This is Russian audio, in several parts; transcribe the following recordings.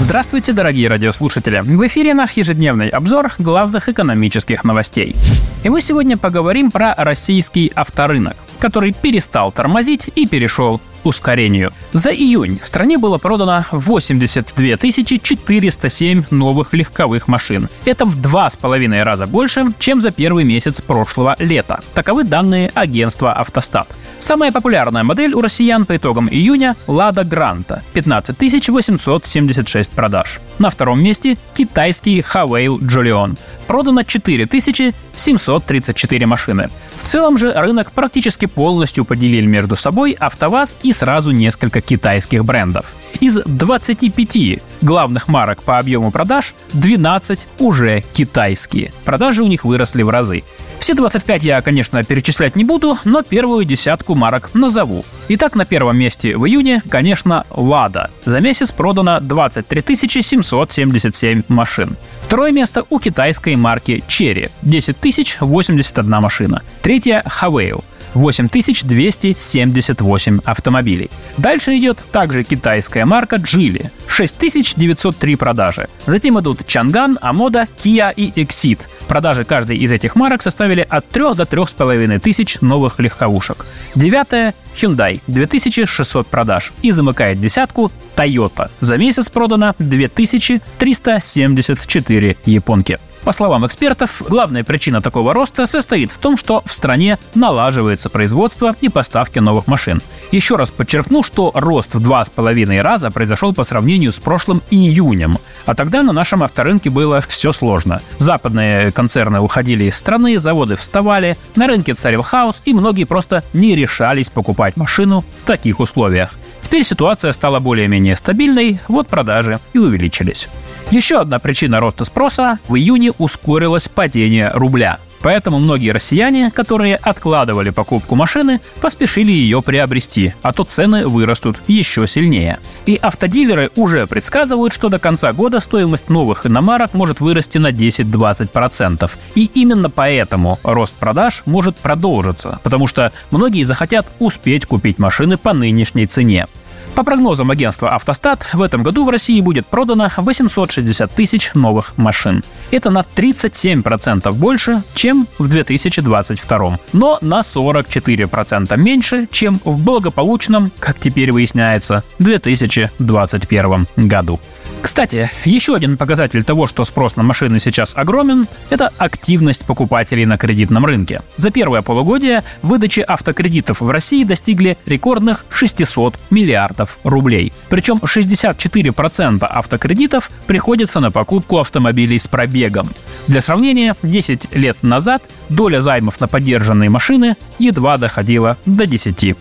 Здравствуйте, дорогие радиослушатели! В эфире наш ежедневный обзор главных экономических новостей. И мы сегодня поговорим про российский авторынок, который перестал тормозить и перешел ускорению. За июнь в стране было продано 82 407 новых легковых машин. Это в два с половиной раза больше, чем за первый месяц прошлого лета. Таковы данные агентства «Автостат». Самая популярная модель у россиян по итогам июня – «Лада Гранта» – 15 876 продаж. На втором месте – китайский Хавейл Джолион. Продано 4734 машины. В целом же рынок практически полностью поделили между собой АвтоВАЗ и сразу несколько китайских брендов. Из 25 главных марок по объему продаж 12 уже китайские. Продажи у них выросли в разы. Все 25 я, конечно, перечислять не буду, но первую десятку марок назову. Итак, на первом месте в июне, конечно, Лада. За месяц продано 23 777 машин. Второе место у китайской марки Cherry – 10 081 машина. Третье – Havail 8278 автомобилей. Дальше идет также китайская марка Geely 6903 продажи. Затем идут Chang'an, Amoda, Kia и Exit. Продажи каждой из этих марок составили от 3 до 3,5 тысяч новых легковушек. Девятое – Hyundai – 2600 продаж. И замыкает десятку Toyota. За месяц продано 2374 японки. По словам экспертов, главная причина такого роста состоит в том, что в стране налаживается производство и поставки новых машин. Еще раз подчеркну, что рост в два с половиной раза произошел по сравнению с прошлым июнем, а тогда на нашем авторынке было все сложно. Западные концерны уходили из страны, заводы вставали, на рынке царил хаос, и многие просто не решались покупать машину в таких условиях. Теперь ситуация стала более-менее стабильной, вот продажи и увеличились. Еще одна причина роста спроса – в июне ускорилось падение рубля. Поэтому многие россияне, которые откладывали покупку машины, поспешили ее приобрести, а то цены вырастут еще сильнее. И автодилеры уже предсказывают, что до конца года стоимость новых иномарок может вырасти на 10-20%. И именно поэтому рост продаж может продолжиться, потому что многие захотят успеть купить машины по нынешней цене. По прогнозам агентства «Автостат», в этом году в России будет продано 860 тысяч новых машин. Это на 37% больше, чем в 2022, но на 44% меньше, чем в благополучном, как теперь выясняется, 2021 году. Кстати, еще один показатель того, что спрос на машины сейчас огромен, это активность покупателей на кредитном рынке. За первое полугодие выдачи автокредитов в России достигли рекордных 600 миллиардов рублей. Причем 64% автокредитов приходится на покупку автомобилей с пробегом. Для сравнения, 10 лет назад доля займов на поддержанные машины едва доходила до 10%.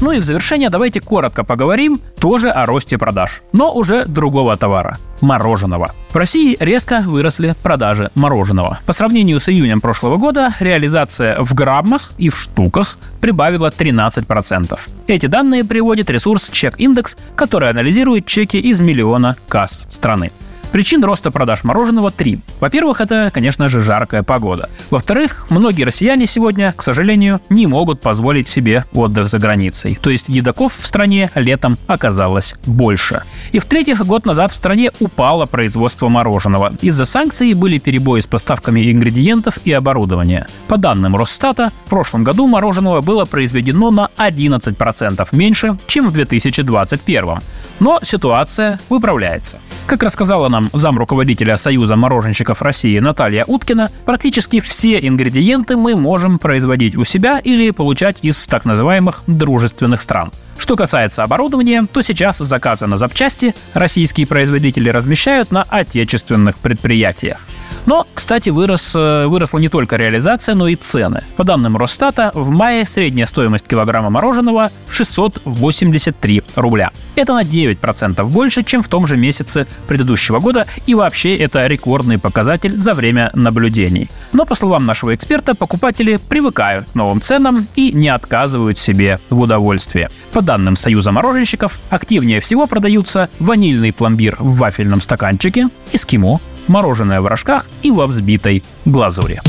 Ну и в завершение давайте коротко поговорим тоже о росте продаж, но уже другого товара – мороженого. В России резко выросли продажи мороженого. По сравнению с июнем прошлого года реализация в граммах и в штуках прибавила 13%. Эти данные приводит ресурс Check Index, который анализирует чеки из миллиона касс страны. Причин роста продаж мороженого три. Во-первых, это, конечно же, жаркая погода. Во-вторых, многие россияне сегодня, к сожалению, не могут позволить себе отдых за границей. То есть едоков в стране летом оказалось больше. И в-третьих, год назад в стране упало производство мороженого. Из-за санкций были перебои с поставками ингредиентов и оборудования. По данным Росстата, в прошлом году мороженого было произведено на 11% меньше, чем в 2021. Но ситуация выправляется. Как рассказала нам зам руководителя Союза мороженщиков России Наталья Уткина, практически все ингредиенты мы можем производить у себя или получать из так называемых дружественных стран. Что касается оборудования, то сейчас заказы на запчасти российские производители размещают на отечественных предприятиях. Но, кстати, вырос, э, выросла не только реализация, но и цены. По данным Росстата, в мае средняя стоимость килограмма мороженого 683 рубля. Это на 9% больше, чем в том же месяце предыдущего года, и вообще это рекордный показатель за время наблюдений. Но, по словам нашего эксперта, покупатели привыкают к новым ценам и не отказывают себе в удовольствии. По данным Союза мороженщиков, активнее всего продаются ванильный пломбир в вафельном стаканчике, эскимо, мороженое в рожках и во взбитой глазури.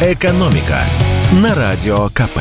Экономика на радио КП.